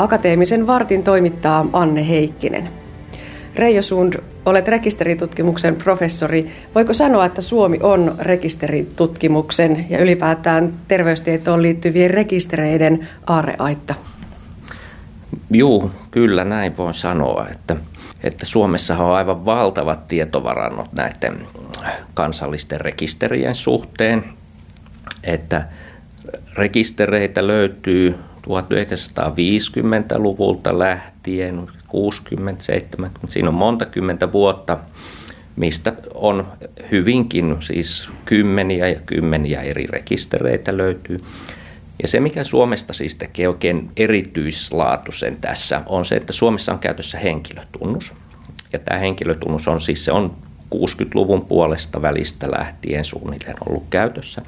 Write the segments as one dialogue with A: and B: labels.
A: Akateemisen vartin toimittaa Anne Heikkinen. Reijo Sund, olet rekisteritutkimuksen professori. Voiko sanoa, että Suomi on rekisteritutkimuksen ja ylipäätään terveystietoon liittyvien rekistereiden aareaitta?
B: Joo, kyllä näin voin sanoa, että, että Suomessa on aivan valtavat tietovarannot näiden kansallisten rekisterien suhteen, että rekistereitä löytyy 1950-luvulta lähtien, 60, 70, siinä on monta kymmentä vuotta, mistä on hyvinkin siis kymmeniä ja kymmeniä eri rekistereitä löytyy. Ja se, mikä Suomesta siis tekee oikein erityislaatuisen tässä, on se, että Suomessa on käytössä henkilötunnus. Ja tämä henkilötunnus on siis, se on 60-luvun puolesta välistä lähtien suunnilleen ollut käytössä.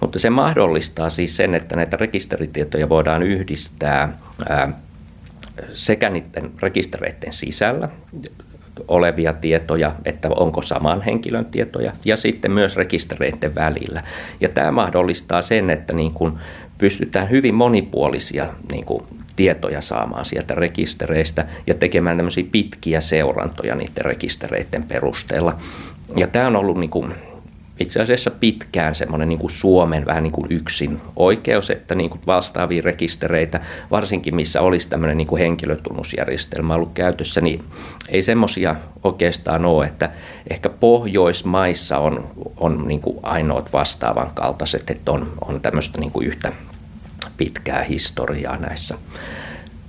B: Mutta se mahdollistaa siis sen, että näitä rekisteritietoja voidaan yhdistää sekä niiden rekistereiden sisällä olevia tietoja, että onko saman henkilön tietoja, ja sitten myös rekistereiden välillä. Ja tämä mahdollistaa sen, että niin kuin pystytään hyvin monipuolisia niin kuin tietoja saamaan sieltä rekistereistä ja tekemään tämmöisiä pitkiä seurantoja niiden rekistereiden perusteella. Ja tämä on ollut niin kuin itse asiassa pitkään semmoinen niin kuin Suomen vähän niin kuin yksin oikeus, että niin kuin vastaavia rekistereitä, varsinkin missä olisi tämmöinen niin kuin henkilötunnusjärjestelmä ollut käytössä, niin ei semmoisia oikeastaan ole, että ehkä Pohjoismaissa on, on niin kuin ainoat vastaavan kaltaiset, että on, on tämmöistä niin kuin yhtä pitkää historiaa näissä.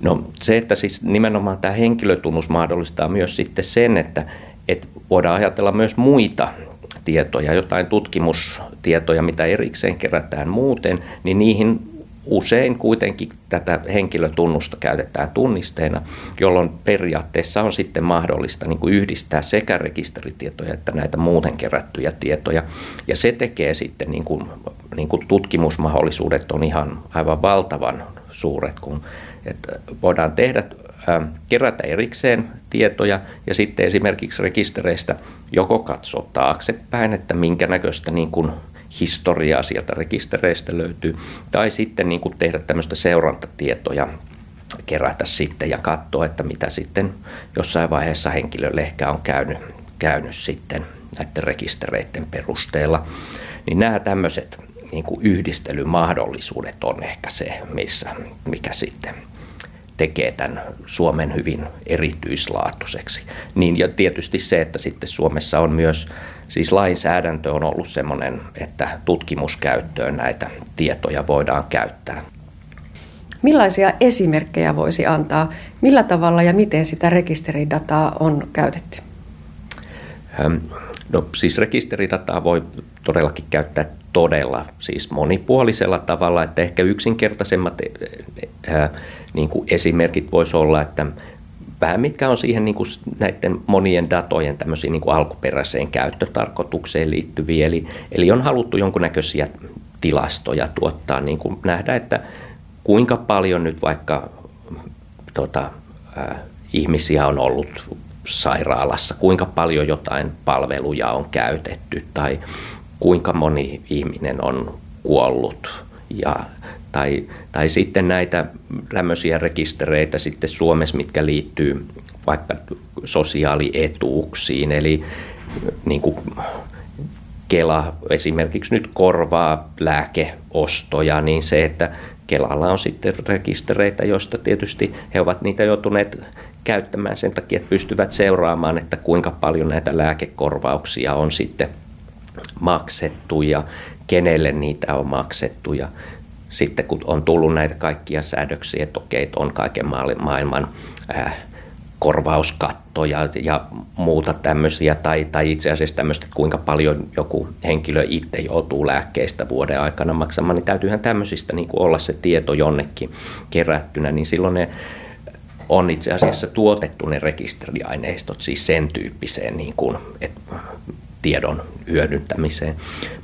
B: No se, että siis nimenomaan tämä henkilötunnus mahdollistaa myös sitten sen, että, että voidaan ajatella myös muita tietoja, jotain tutkimustietoja, mitä erikseen kerätään muuten, niin niihin usein kuitenkin tätä henkilötunnusta käytetään tunnisteena, jolloin periaatteessa on sitten mahdollista niin kuin yhdistää sekä rekisteritietoja että näitä muuten kerättyjä tietoja. Ja se tekee sitten, niin kuin, niin kuin tutkimusmahdollisuudet on ihan aivan valtavan suuret, kun että voidaan tehdä kerätä erikseen tietoja ja sitten esimerkiksi rekistereistä joko katsoa taaksepäin, että minkä näköistä niin kuin historiaa sieltä rekistereistä löytyy, tai sitten niin kuin tehdä tämmöistä seurantatietoja kerätä sitten ja katsoa, että mitä sitten jossain vaiheessa henkilölle ehkä on käynyt, käynyt sitten näiden rekistereiden perusteella. Niin nämä tämmöiset niin kuin yhdistelymahdollisuudet on ehkä se, missä, mikä sitten tekee tämän Suomen hyvin erityislaatuiseksi. Niin ja tietysti se, että sitten Suomessa on myös, siis lainsäädäntö on ollut sellainen, että tutkimuskäyttöön näitä tietoja voidaan käyttää.
A: Millaisia esimerkkejä voisi antaa? Millä tavalla ja miten sitä rekisteridataa on käytetty?
B: No siis rekisteridataa voi todellakin käyttää todella siis monipuolisella tavalla, että ehkä yksinkertaisemmat ää, niin kuin esimerkit voisi olla, että vähän mitkä on siihen niin kuin näiden monien datojen niin kuin alkuperäiseen käyttötarkoitukseen liittyviä. Eli, eli on haluttu jonkunnäköisiä tilastoja tuottaa, niin kuin nähdä, että kuinka paljon nyt vaikka tota, ää, ihmisiä on ollut sairaalassa, kuinka paljon jotain palveluja on käytetty tai kuinka moni ihminen on kuollut. Ja tai, tai sitten näitä tämmöisiä rekistereitä sitten Suomessa, mitkä liittyy vaikka sosiaalietuuksiin, eli niin kuin Kela esimerkiksi nyt korvaa lääkeostoja, niin se, että Kelalla on sitten rekistereitä, joista tietysti he ovat niitä joutuneet käyttämään sen takia, että pystyvät seuraamaan, että kuinka paljon näitä lääkekorvauksia on sitten maksettu ja kenelle niitä on maksettu. Ja sitten kun on tullut näitä kaikkia säädöksiä, että okei, on kaiken maailman äh, korvauskattoja ja muuta tämmöisiä, tai, tai itse asiassa tämmöistä, että kuinka paljon joku henkilö itse joutuu lääkkeistä vuoden aikana maksamaan, niin täytyyhän tämmöisistä niin kuin olla se tieto jonnekin kerättynä, niin silloin ne on itse asiassa tuotettu ne rekisteriaineistot siis sen tyyppiseen niin kuin, että tiedon hyödyntämiseen.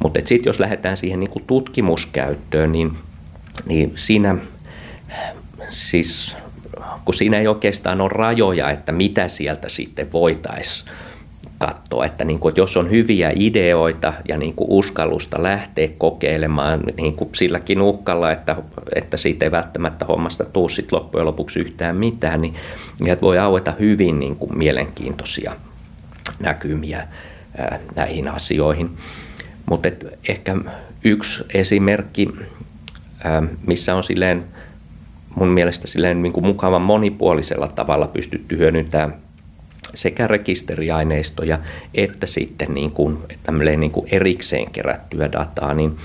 B: Mutta sitten jos lähdetään siihen niin tutkimuskäyttöön, niin, niin siinä siis kun siinä ei oikeastaan ole rajoja, että mitä sieltä sitten voitaisiin katsoa, että, niin kuin, että jos on hyviä ideoita ja niin kuin uskallusta lähteä kokeilemaan niin kuin silläkin uhkalla, että, että siitä ei välttämättä hommasta tuu sit loppujen lopuksi yhtään mitään, niin, niin voi aueta hyvin niin kuin mielenkiintoisia näkymiä näihin asioihin. Mutta ehkä yksi esimerkki, missä on silleen mun mielestä silleen niin kuin mukavan monipuolisella tavalla pystytty hyödyntämään sekä rekisteriaineistoja että sitten niin kuin, niin kuin erikseen kerättyä dataa, niin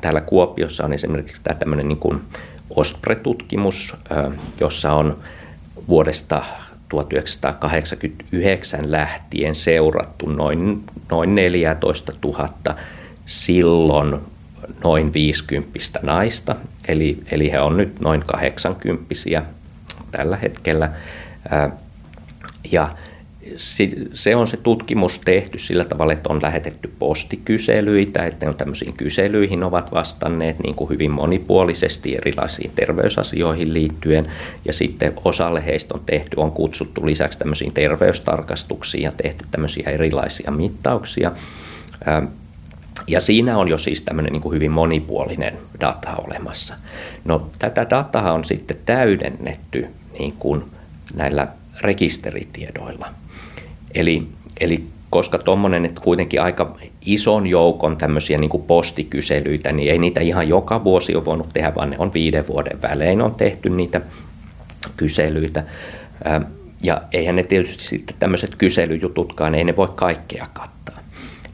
B: täällä Kuopiossa on esimerkiksi tämä tämmöinen niin kuin OSPRE-tutkimus, jossa on vuodesta 1989 lähtien seurattu noin, noin 14 000 silloin noin 50 naista, eli, eli he on nyt noin 80 tällä hetkellä. Ja se on se tutkimus tehty sillä tavalla, että on lähetetty postikyselyitä, että ne on tämmöisiin kyselyihin ovat vastanneet niin kuin hyvin monipuolisesti erilaisiin terveysasioihin liittyen. Ja sitten osalle heistä on tehty, on kutsuttu lisäksi tämmöisiin terveystarkastuksiin ja tehty tämmöisiä erilaisia mittauksia. Ja siinä on jo siis tämmöinen niin kuin hyvin monipuolinen data olemassa. No tätä dataa on sitten täydennetty niin kuin näillä rekisteritiedoilla. Eli, eli koska tuommoinen, että kuitenkin aika ison joukon tämmöisiä niin postikyselyitä, niin ei niitä ihan joka vuosi ole voinut tehdä, vaan ne on viiden vuoden välein on tehty niitä kyselyitä. Ja eihän ne tietysti sitten tämmöiset kyselyjututkaan, ei ne voi kaikkea kattaa.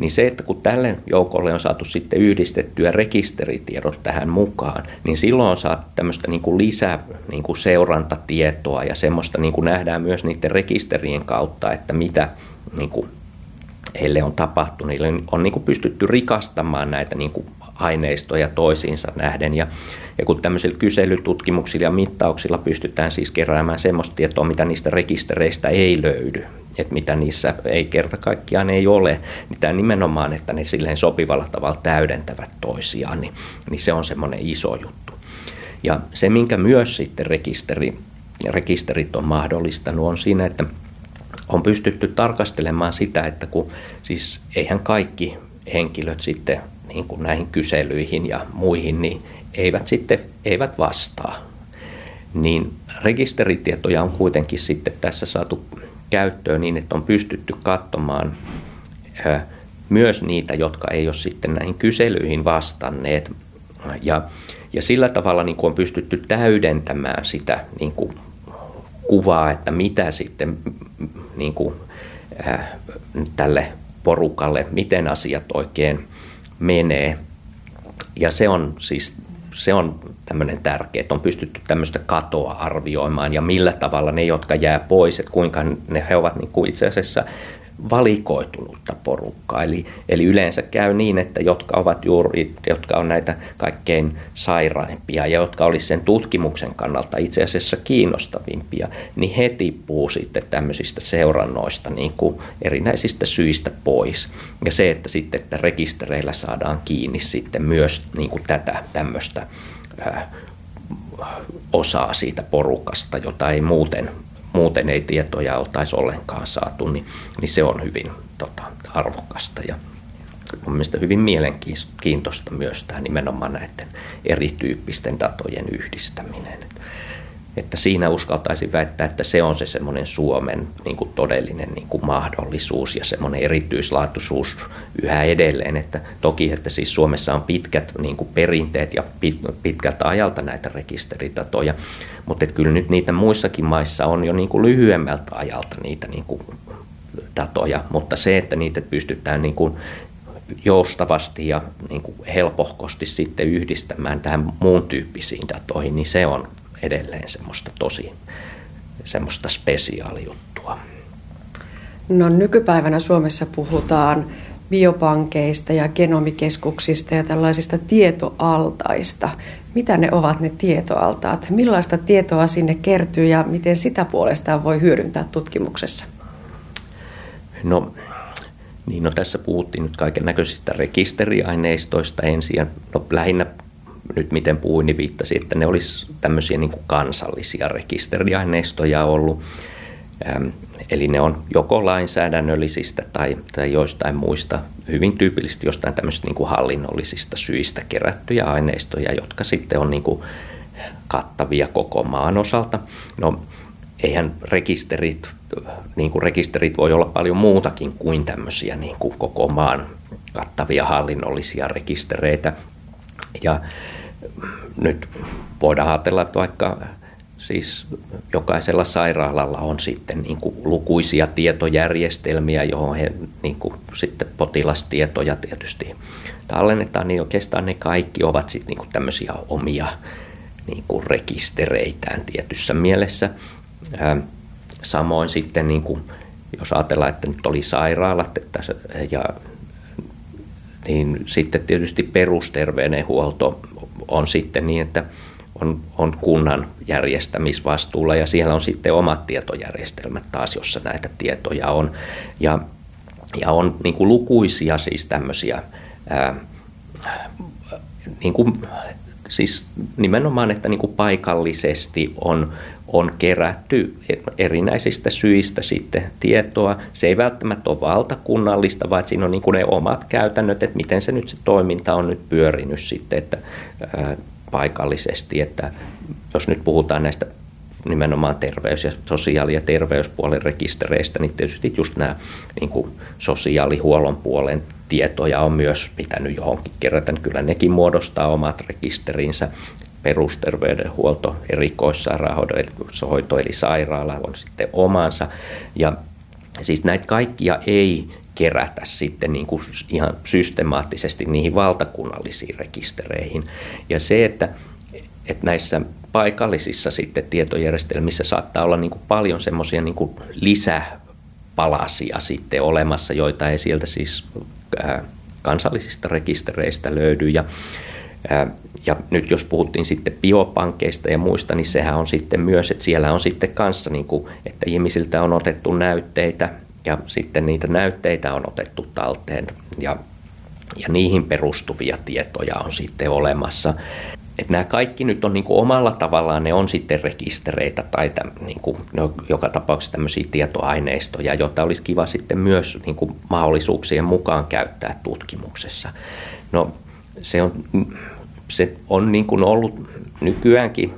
B: Niin se, että kun tälle joukolle on saatu sitten yhdistettyä rekisteritiedot tähän mukaan, niin silloin on saatu tämmöistä niin kuin lisää niin kuin seurantatietoa ja semmoista niin kuin nähdään myös niiden rekisterien kautta, että mitä niin kuin heille on tapahtunut. Niille on niin kuin pystytty rikastamaan näitä niin kuin aineistoja toisiinsa nähden. Ja, ja kun tämmöisillä kyselytutkimuksilla ja mittauksilla pystytään siis keräämään semmoista tietoa, mitä niistä rekistereistä ei löydy, että mitä niissä ei kerta kaikkiaan ei ole, niin tämä nimenomaan, että ne silleen sopivalla tavalla täydentävät toisiaan, niin, niin se on semmoinen iso juttu. Ja se, minkä myös sitten rekisteri, rekisterit on mahdollistanut, on siinä, että on pystytty tarkastelemaan sitä, että kun siis eihän kaikki henkilöt sitten niin kuin näihin kyselyihin ja muihin, niin eivät sitten eivät vastaa. Niin rekisteritietoja on kuitenkin sitten tässä saatu käyttöön niin, että on pystytty katsomaan myös niitä, jotka ei ole sitten näihin kyselyihin vastanneet. Ja, ja sillä tavalla niin kuin on pystytty täydentämään sitä niin kuin kuvaa, että mitä sitten niin kuin, äh, tälle porukalle, miten asiat oikein menee. Ja se on siis se on tämmöinen tärkeä, että on pystytty tämmöistä katoa arvioimaan ja millä tavalla ne, jotka jää pois, että kuinka ne, he ovat niin kuin itse asiassa valikoitunutta porukkaa. Eli, eli yleensä käy niin, että jotka ovat juuri, jotka on näitä kaikkein sairaimpia ja jotka olisi sen tutkimuksen kannalta itse asiassa kiinnostavimpia, niin he tippuu sitten tämmöisistä seurannoista niin kuin erinäisistä syistä pois. Ja se, että sitten että rekistereillä saadaan kiinni sitten myös niin kuin tätä tämmöistä äh, osaa siitä porukasta, jota ei muuten muuten ei tietoja oltaisi ollenkaan saatu, niin, niin se on hyvin tota, arvokasta ja mun mielestä hyvin mielenkiintoista myös tämä nimenomaan näiden erityyppisten datojen yhdistäminen. Että siinä uskaltaisin väittää, että se on se semmoinen Suomen niin kuin todellinen niin kuin mahdollisuus ja semmoinen erityislaatuisuus yhä edelleen. Että toki, että siis Suomessa on pitkät niin kuin perinteet ja pit, pitkältä ajalta näitä rekisteridatoja, mutta että kyllä nyt niitä muissakin maissa on jo niin kuin lyhyemmältä ajalta niitä niin kuin datoja, mutta se, että niitä pystytään niin kuin joustavasti ja niin kuin helpohkosti sitten yhdistämään tähän muun tyyppisiin datoihin, niin se on edelleen semmoista tosi semmoista spesiaalijuttua.
A: No nykypäivänä Suomessa puhutaan biopankeista ja genomikeskuksista ja tällaisista tietoaltaista. Mitä ne ovat ne tietoaltaat? Millaista tietoa sinne kertyy ja miten sitä puolestaan voi hyödyntää tutkimuksessa?
B: No, niin no tässä puhuttiin nyt kaiken näköisistä rekisteriaineistoista ensin. Ja no, lähinnä nyt miten puhuin, niin viittasi, että ne olisi tämmöisiä niin kuin kansallisia rekisteriaineistoja ollut. Eli ne on joko lainsäädännöllisistä tai, tai joistain muista, hyvin tyypillisesti jostain tämmöisistä niin kuin hallinnollisista syistä kerättyjä aineistoja, jotka sitten on niin kuin kattavia koko maan osalta. No, eihän rekisterit, niin kuin rekisterit voi olla paljon muutakin kuin tämmöisiä niin kuin koko maan kattavia hallinnollisia rekistereitä. Ja nyt voidaan ajatella, että vaikka siis jokaisella sairaalalla on sitten niin kuin lukuisia tietojärjestelmiä, johon he niin kuin sitten potilastietoja tietysti tallennetaan, niin oikeastaan ne kaikki ovat sitten niin kuin tämmöisiä omia niin kuin rekistereitään tietyssä mielessä. Samoin sitten, niin kuin, jos ajatellaan, että nyt oli sairaalat että, ja niin sitten tietysti perusterveydenhuolto on sitten niin, että on, on kunnan järjestämisvastuulla ja siellä on sitten omat tietojärjestelmät taas, jossa näitä tietoja on. Ja, ja on niin kuin lukuisia siis tämmöisiä ää, niin kuin, siis nimenomaan, että niin kuin paikallisesti on, on kerätty erinäisistä syistä sitten tietoa. Se ei välttämättä ole valtakunnallista, vaan siinä on niin kuin ne omat käytännöt, että miten se nyt se toiminta on nyt pyörinyt sitten, että ää, paikallisesti, että jos nyt puhutaan näistä nimenomaan terveys- ja sosiaali- ja terveyspuolen rekistereistä, niin tietysti just nämä niin kuin sosiaalihuollon puolen tietoja on myös pitänyt johonkin kerätä. Kyllä nekin muodostaa omat rekisterinsä. Perusterveydenhuolto, erikoissairaanhoito eli sairaala on sitten omansa. Ja siis näitä kaikkia ei kerätä sitten niin kuin ihan systemaattisesti niihin valtakunnallisiin rekistereihin. Ja se, että, että näissä paikallisissa sitten tietojärjestelmissä saattaa olla niin kuin paljon semmoisia niin lisäpalasia sitten olemassa, joita ei sieltä siis kansallisista rekistereistä löydy. Ja, ja nyt jos puhuttiin sitten biopankkeista ja muista, niin sehän on sitten myös, että siellä on sitten kanssa, niin kuin, että ihmisiltä on otettu näytteitä ja sitten niitä näytteitä on otettu talteen ja, ja niihin perustuvia tietoja on sitten olemassa. Et nämä kaikki nyt on niin kuin omalla tavallaan, ne on sitten rekistereitä tai täm, niin kuin, no, joka tapauksessa tämmöisiä tietoaineistoja, joita olisi kiva sitten myös niin kuin mahdollisuuksien mukaan käyttää tutkimuksessa. No se on, se on niin kuin ollut nykyäänkin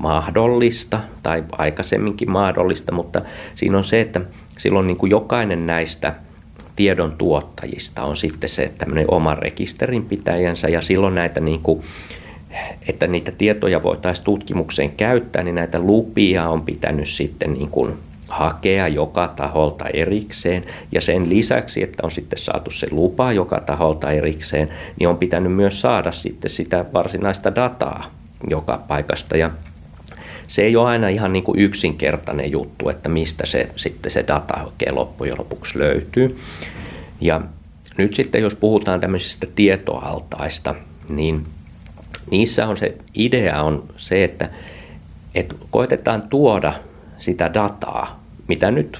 B: mahdollista tai aikaisemminkin mahdollista, mutta siinä on se, että silloin niin kuin jokainen näistä tiedon tuottajista on sitten se tämmöinen oma rekisterinpitäjänsä ja silloin näitä niin kuin, että niitä tietoja voitaisiin tutkimukseen käyttää, niin näitä lupia on pitänyt sitten niin kuin hakea joka taholta erikseen. Ja sen lisäksi, että on sitten saatu se lupa joka taholta erikseen, niin on pitänyt myös saada sitten sitä varsinaista dataa joka paikasta. Ja se ei ole aina ihan niin kuin yksinkertainen juttu, että mistä se, sitten se data oikein loppujen lopuksi löytyy. Ja nyt sitten jos puhutaan tämmöisistä tietoaltaista, niin niissä on se idea on se, että, että koitetaan tuoda sitä dataa, mitä nyt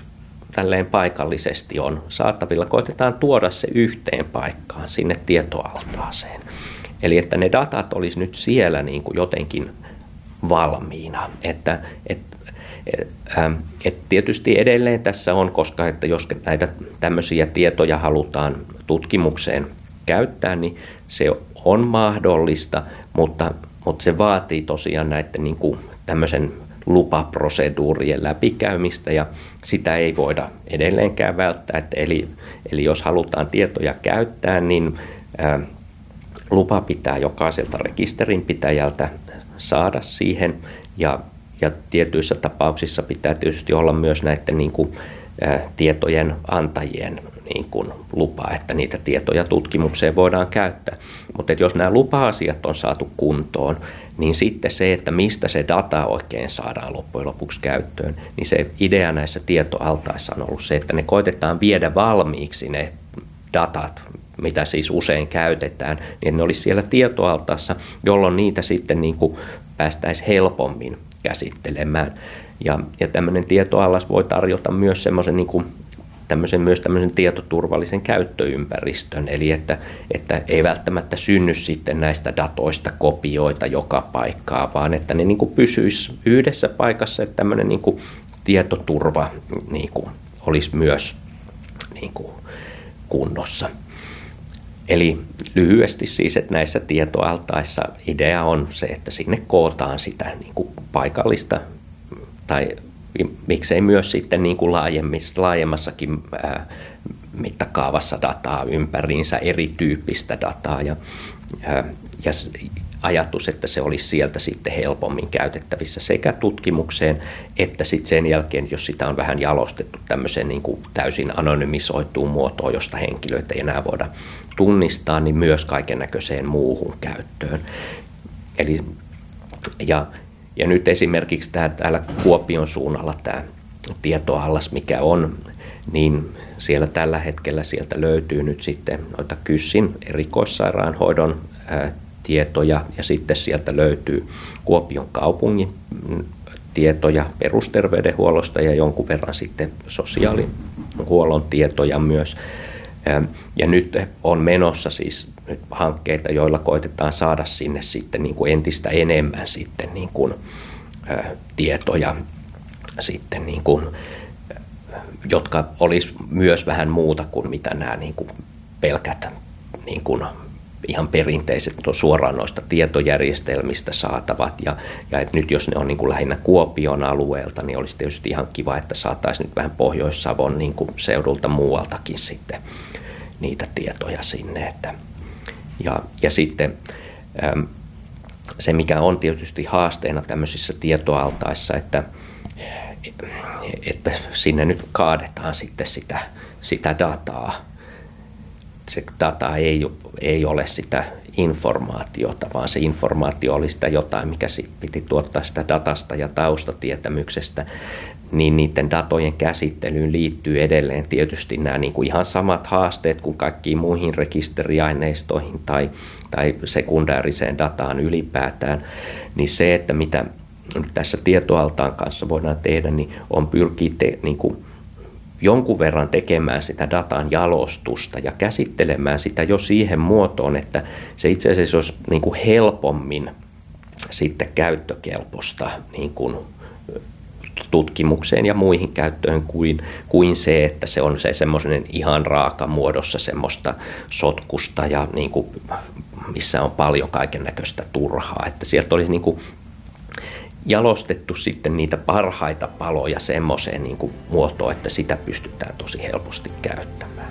B: tälleen paikallisesti on saatavilla, koitetaan tuoda se yhteen paikkaan sinne tietoaltaaseen. Eli että ne datat olisi nyt siellä niin kuin jotenkin valmiina. Että, et, et, ähm, et tietysti edelleen tässä on, koska että jos näitä tämmöisiä tietoja halutaan tutkimukseen käyttää, niin se on mahdollista, mutta, mutta se vaatii tosiaan näiden niin kuin tämmöisen lupaproseduurien läpikäymistä ja sitä ei voida edelleenkään välttää. Että eli, eli jos halutaan tietoja käyttää, niin ää, lupa pitää jokaiselta rekisterinpitäjältä saada siihen ja, ja tietyissä tapauksissa pitää tietysti olla myös näiden niin kuin, ä, tietojen antajien niin kuin lupa, että niitä tietoja tutkimukseen voidaan käyttää. Mutta jos nämä lupa-asiat on saatu kuntoon, niin sitten se, että mistä se data oikein saadaan loppujen lopuksi käyttöön, niin se idea näissä tietoaltaissa on ollut se, että ne koitetaan viedä valmiiksi ne datat, mitä siis usein käytetään, niin ne olisi siellä tietoaltaassa, jolloin niitä sitten niin kuin päästäisiin helpommin käsittelemään. Ja, ja tämmöinen tietoallas voi tarjota myös semmoisen niin tämmöisen, myös tämmöisen tietoturvallisen käyttöympäristön, eli että, että ei välttämättä synny sitten näistä datoista kopioita joka paikkaa, vaan että ne niin kuin pysyisi yhdessä paikassa, että tämmöinen niin kuin tietoturva niin kuin, olisi myös niin kuin, kunnossa. Eli lyhyesti siis, että näissä tietoaltaissa idea on se, että sinne kootaan sitä niin kuin paikallista tai miksei myös sitten niin kuin laajemmassakin mittakaavassa dataa ympäriinsä, erityyppistä dataa ja, ja ajatus, että se olisi sieltä sitten helpommin käytettävissä sekä tutkimukseen että sitten sen jälkeen, jos sitä on vähän jalostettu tämmöiseen niin kuin täysin anonymisoituun muotoon, josta henkilöitä ei enää voida tunnistaa, niin myös kaiken näköiseen muuhun käyttöön. Eli, ja, ja nyt esimerkiksi tämä, täällä Kuopion suunnalla tämä tietoallas, mikä on, niin siellä tällä hetkellä sieltä löytyy nyt sitten noita Kyssin erikoissairaanhoidon tietoja ja sitten sieltä löytyy Kuopion kaupungin tietoja perusterveydenhuollosta ja jonkun verran sitten sosiaalihuollon tietoja myös. Ja nyt on menossa siis nyt hankkeita, joilla koitetaan saada sinne sitten niin kuin entistä enemmän sitten niin kuin, tietoja sitten niin kuin, jotka olisi myös vähän muuta kuin mitä nämä niin kuin pelkät niin kuin ihan perinteiset suoraan noista tietojärjestelmistä saatavat. Ja, ja että nyt jos ne on niin kuin lähinnä Kuopion alueelta, niin olisi tietysti ihan kiva, että saataisiin nyt vähän Pohjois-Savon niin kuin seudulta muualtakin sitten niitä tietoja sinne. Että, ja, ja sitten se, mikä on tietysti haasteena tämmöisissä tietoaltaissa, että, että sinne nyt kaadetaan sitten sitä, sitä dataa, se data ei, ei ole sitä informaatiota, vaan se informaatio oli sitä jotain, mikä piti tuottaa sitä datasta ja taustatietämyksestä, niin niiden datojen käsittelyyn liittyy edelleen tietysti nämä niin kuin ihan samat haasteet kuin kaikkiin muihin rekisteriaineistoihin tai, tai sekundääriseen dataan ylipäätään, niin se, että mitä nyt tässä tietoaltaan kanssa voidaan tehdä, niin on pyrkiä te, niin kuin jonkun verran tekemään sitä datan jalostusta ja käsittelemään sitä jo siihen muotoon, että se itse asiassa olisi niin kuin helpommin sitten käyttökelpoista niin kuin tutkimukseen ja muihin käyttöön kuin, kuin se, että se on se semmoinen ihan raaka muodossa semmoista sotkusta ja niin kuin, missä on paljon kaiken näköistä turhaa. Että sieltä olisi niin kuin jalostettu sitten niitä parhaita paloja semmoiseen niin kuin muotoon, että sitä pystytään tosi helposti käyttämään.